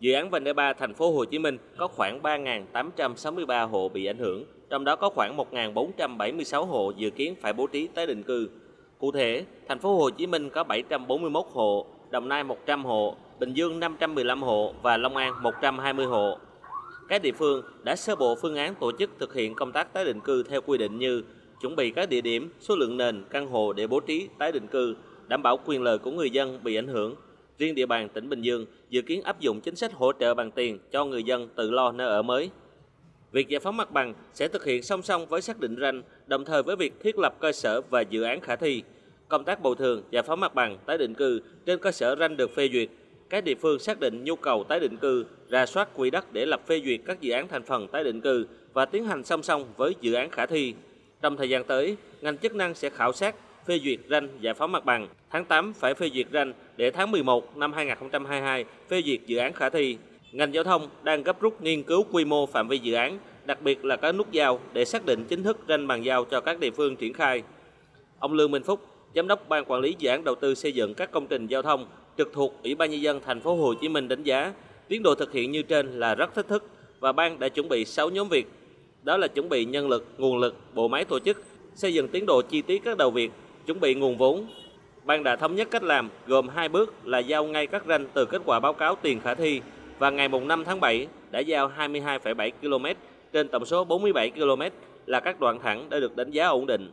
Dự án vành đai 3 thành phố Hồ Chí Minh có khoảng 3.863 hộ bị ảnh hưởng, trong đó có khoảng 1.476 hộ dự kiến phải bố trí tái định cư. Cụ thể, thành phố Hồ Chí Minh có 741 hộ, Đồng Nai 100 hộ, Bình Dương 515 hộ và Long An 120 hộ. Các địa phương đã sơ bộ phương án tổ chức thực hiện công tác tái định cư theo quy định như chuẩn bị các địa điểm, số lượng nền, căn hộ để bố trí tái định cư, đảm bảo quyền lợi của người dân bị ảnh hưởng. Riêng địa bàn tỉnh Bình Dương dự kiến áp dụng chính sách hỗ trợ bằng tiền cho người dân tự lo nơi ở mới. Việc giải phóng mặt bằng sẽ thực hiện song song với xác định ranh, đồng thời với việc thiết lập cơ sở và dự án khả thi. Công tác bồi thường, giải phóng mặt bằng, tái định cư trên cơ sở ranh được phê duyệt. Các địa phương xác định nhu cầu tái định cư, ra soát quỹ đất để lập phê duyệt các dự án thành phần tái định cư và tiến hành song song với dự án khả thi. Trong thời gian tới, ngành chức năng sẽ khảo sát, phê duyệt ranh giải phóng mặt bằng. Tháng 8 phải phê duyệt ranh để tháng 11 năm 2022 phê duyệt dự án khả thi. Ngành giao thông đang gấp rút nghiên cứu quy mô phạm vi dự án, đặc biệt là các nút giao để xác định chính thức ranh bàn giao cho các địa phương triển khai. Ông Lương Minh Phúc, Giám đốc Ban Quản lý Dự án Đầu tư xây dựng các công trình giao thông trực thuộc Ủy ban nhân dân thành phố Hồ Chí Minh đánh giá tiến độ thực hiện như trên là rất thách thức và ban đã chuẩn bị 6 nhóm việc. Đó là chuẩn bị nhân lực, nguồn lực, bộ máy tổ chức, xây dựng tiến độ chi tiết các đầu việc, chuẩn bị nguồn vốn. Ban đã thống nhất cách làm gồm hai bước là giao ngay các ranh từ kết quả báo cáo tiền khả thi và ngày 5 tháng 7 đã giao 22,7 km trên tổng số 47 km là các đoạn thẳng đã được đánh giá ổn định.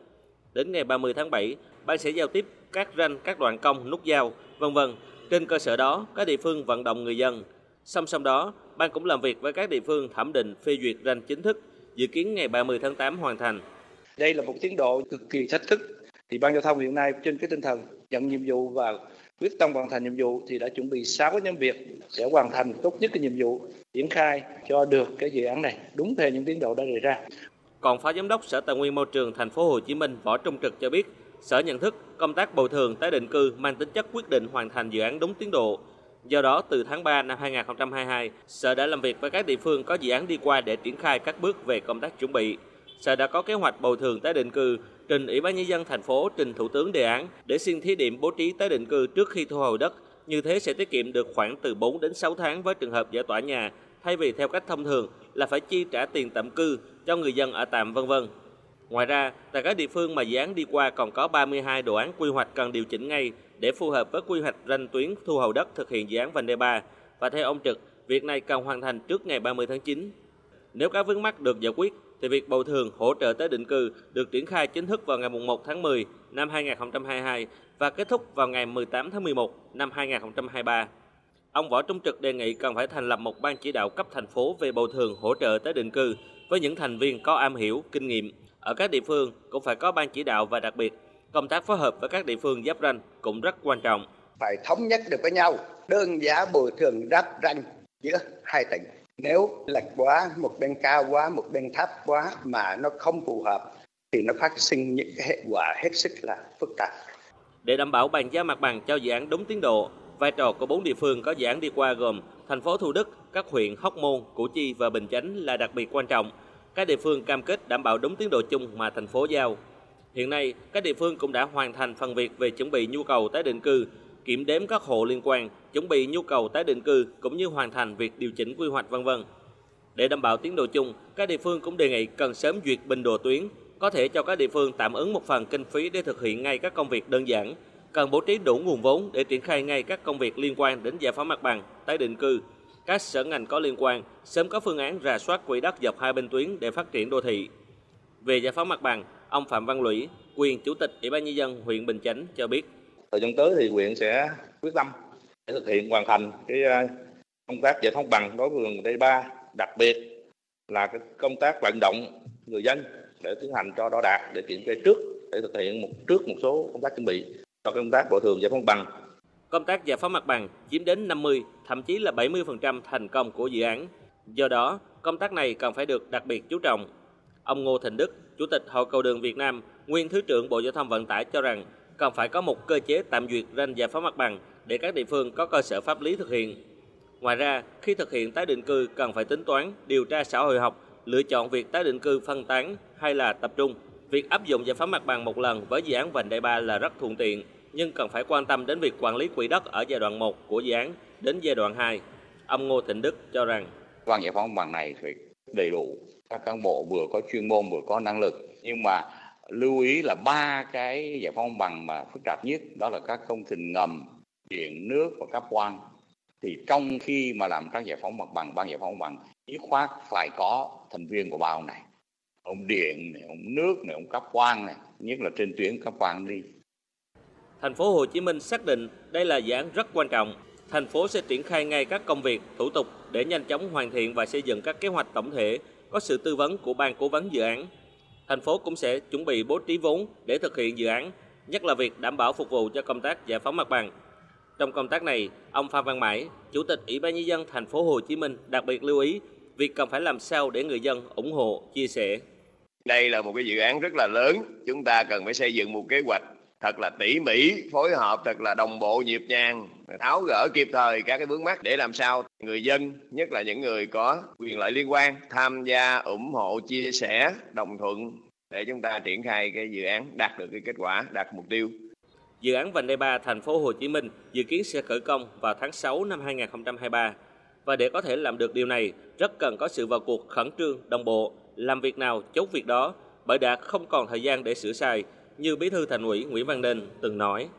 Đến ngày 30 tháng 7, ban sẽ giao tiếp các ranh các đoạn cong, nút giao, vân vân. Trên cơ sở đó, các địa phương vận động người dân. Song song đó, ban cũng làm việc với các địa phương thẩm định phê duyệt ranh chính thức, dự kiến ngày 30 tháng 8 hoàn thành. Đây là một tiến độ cực kỳ thách thức. Thì ban giao thông hiện nay trên cái tinh thần nhận nhiệm vụ và quyết tâm hoàn thành nhiệm vụ thì đã chuẩn bị 6 nhóm việc sẽ hoàn thành tốt nhất cái nhiệm vụ triển khai cho được cái dự án này đúng theo những tiến độ đã đề ra. Còn Phó Giám đốc Sở Tài nguyên Môi trường Thành phố Hồ Chí Minh Võ Trung Trực cho biết, Sở nhận thức công tác bồi thường tái định cư mang tính chất quyết định hoàn thành dự án đúng tiến độ. Do đó, từ tháng 3 năm 2022, Sở đã làm việc với các địa phương có dự án đi qua để triển khai các bước về công tác chuẩn bị. Sở đã có kế hoạch bồi thường tái định cư trình Ủy ban nhân dân thành phố trình Thủ tướng đề án để xin thí điểm bố trí tái định cư trước khi thu hồi đất. Như thế sẽ tiết kiệm được khoảng từ 4 đến 6 tháng với trường hợp giải tỏa nhà, thay vì theo cách thông thường là phải chi trả tiền tạm cư cho người dân ở tạm vân vân. Ngoài ra, tại các địa phương mà dự án đi qua còn có 32 đồ án quy hoạch cần điều chỉnh ngay để phù hợp với quy hoạch ranh tuyến thu hồi đất thực hiện dự án vành đai 3 và theo ông Trực, việc này cần hoàn thành trước ngày 30 tháng 9. Nếu các vướng mắc được giải quyết thì việc bồi thường hỗ trợ tới định cư được triển khai chính thức vào ngày 1 tháng 10 năm 2022 và kết thúc vào ngày 18 tháng 11 năm 2023. Ông Võ Trung Trực đề nghị cần phải thành lập một ban chỉ đạo cấp thành phố về bồi thường hỗ trợ tới định cư với những thành viên có am hiểu, kinh nghiệm. Ở các địa phương cũng phải có ban chỉ đạo và đặc biệt, công tác phối hợp với các địa phương giáp ranh cũng rất quan trọng. Phải thống nhất được với nhau đơn giá bồi thường giáp ranh giữa hai tỉnh. Nếu lệch quá, một bên cao quá, một bên thấp quá mà nó không phù hợp thì nó phát sinh những cái hệ quả hết sức là phức tạp. Để đảm bảo bàn giao mặt bằng cho dự án đúng tiến độ, vai trò của bốn địa phương có dự án đi qua gồm thành phố Thủ Đức, các huyện Hóc Môn, Củ Chi và Bình Chánh là đặc biệt quan trọng. Các địa phương cam kết đảm bảo đúng tiến độ chung mà thành phố giao. Hiện nay, các địa phương cũng đã hoàn thành phần việc về chuẩn bị nhu cầu tái định cư, kiểm đếm các hộ liên quan, chuẩn bị nhu cầu tái định cư cũng như hoàn thành việc điều chỉnh quy hoạch vân vân. Để đảm bảo tiến độ chung, các địa phương cũng đề nghị cần sớm duyệt bình đồ tuyến, có thể cho các địa phương tạm ứng một phần kinh phí để thực hiện ngay các công việc đơn giản, cần bố trí đủ nguồn vốn để triển khai ngay các công việc liên quan đến giải phóng mặt bằng, tái định cư. Các sở ngành có liên quan sớm có phương án rà soát quỹ đất dọc hai bên tuyến để phát triển đô thị. Về giải phóng mặt bằng, ông Phạm Văn Lũy, quyền chủ tịch Ủy ban nhân dân huyện Bình Chánh cho biết. Thời gian tới thì huyện sẽ quyết tâm để thực hiện hoàn thành cái ờ, công tác giải phóng bằng đối với vườn D3, đặc biệt là cái công tác vận động người dân để tiến hành cho đo đạt để kiểm kê trước để thực hiện một trước một số công tác chuẩn bị cho công tác bồi thường giải phóng bằng. Công tác giải phóng mặt bằng chiếm đến 50, thậm chí là 70% thành công của dự án. Do đó, công tác này cần phải được đặc biệt chú trọng. Ông Ngô Thịnh Đức, Chủ tịch Hội cầu đường Việt Nam, nguyên Thứ trưởng Bộ Giao thông Vận tải cho rằng cần phải có một cơ chế tạm duyệt ranh giải phóng mặt bằng để các địa phương có cơ sở pháp lý thực hiện. Ngoài ra, khi thực hiện tái định cư cần phải tính toán, điều tra xã hội học, lựa chọn việc tái định cư phân tán hay là tập trung. Việc áp dụng giải phóng mặt bằng một lần với dự án vành đai 3 là rất thuận tiện, nhưng cần phải quan tâm đến việc quản lý quỹ đất ở giai đoạn 1 của dự án đến giai đoạn 2. Ông Ngô Thịnh Đức cho rằng Ban giải phóng bằng này phải đầy đủ các cán bộ vừa có chuyên môn vừa có năng lực nhưng mà lưu ý là ba cái giải phóng bằng mà phức tạp nhất đó là các công trình ngầm điện nước và cáp quang thì trong khi mà làm các giải phóng mặt bằng ban giải phóng mặt bằng dứt khoát phải có thành viên của bao này ông điện này ông nước này ông cáp quang này nhất là trên tuyến cáp quang đi Thành phố Hồ Chí Minh xác định đây là dự án rất quan trọng. Thành phố sẽ triển khai ngay các công việc, thủ tục để nhanh chóng hoàn thiện và xây dựng các kế hoạch tổng thể có sự tư vấn của ban cố vấn dự án. Thành phố cũng sẽ chuẩn bị bố trí vốn để thực hiện dự án, nhất là việc đảm bảo phục vụ cho công tác giải phóng mặt bằng. Trong công tác này, ông Phan Văn Mãi, Chủ tịch Ủy ban nhân dân thành phố Hồ Chí Minh đặc biệt lưu ý việc cần phải làm sao để người dân ủng hộ, chia sẻ. Đây là một cái dự án rất là lớn, chúng ta cần phải xây dựng một kế hoạch thật là tỉ mỉ, phối hợp thật là đồng bộ nhịp nhàng, tháo gỡ kịp thời các cái vướng mắt để làm sao người dân, nhất là những người có quyền lợi liên quan tham gia ủng hộ, chia sẻ, đồng thuận để chúng ta triển khai cái dự án đạt được cái kết quả, đạt mục tiêu. Dự án vành đai 3 thành phố Hồ Chí Minh dự kiến sẽ khởi công vào tháng 6 năm 2023. Và để có thể làm được điều này, rất cần có sự vào cuộc khẩn trương, đồng bộ, làm việc nào chốt việc đó, bởi đã không còn thời gian để sửa sai, như Bí thư Thành ủy Nguyễn Văn Nên từng nói.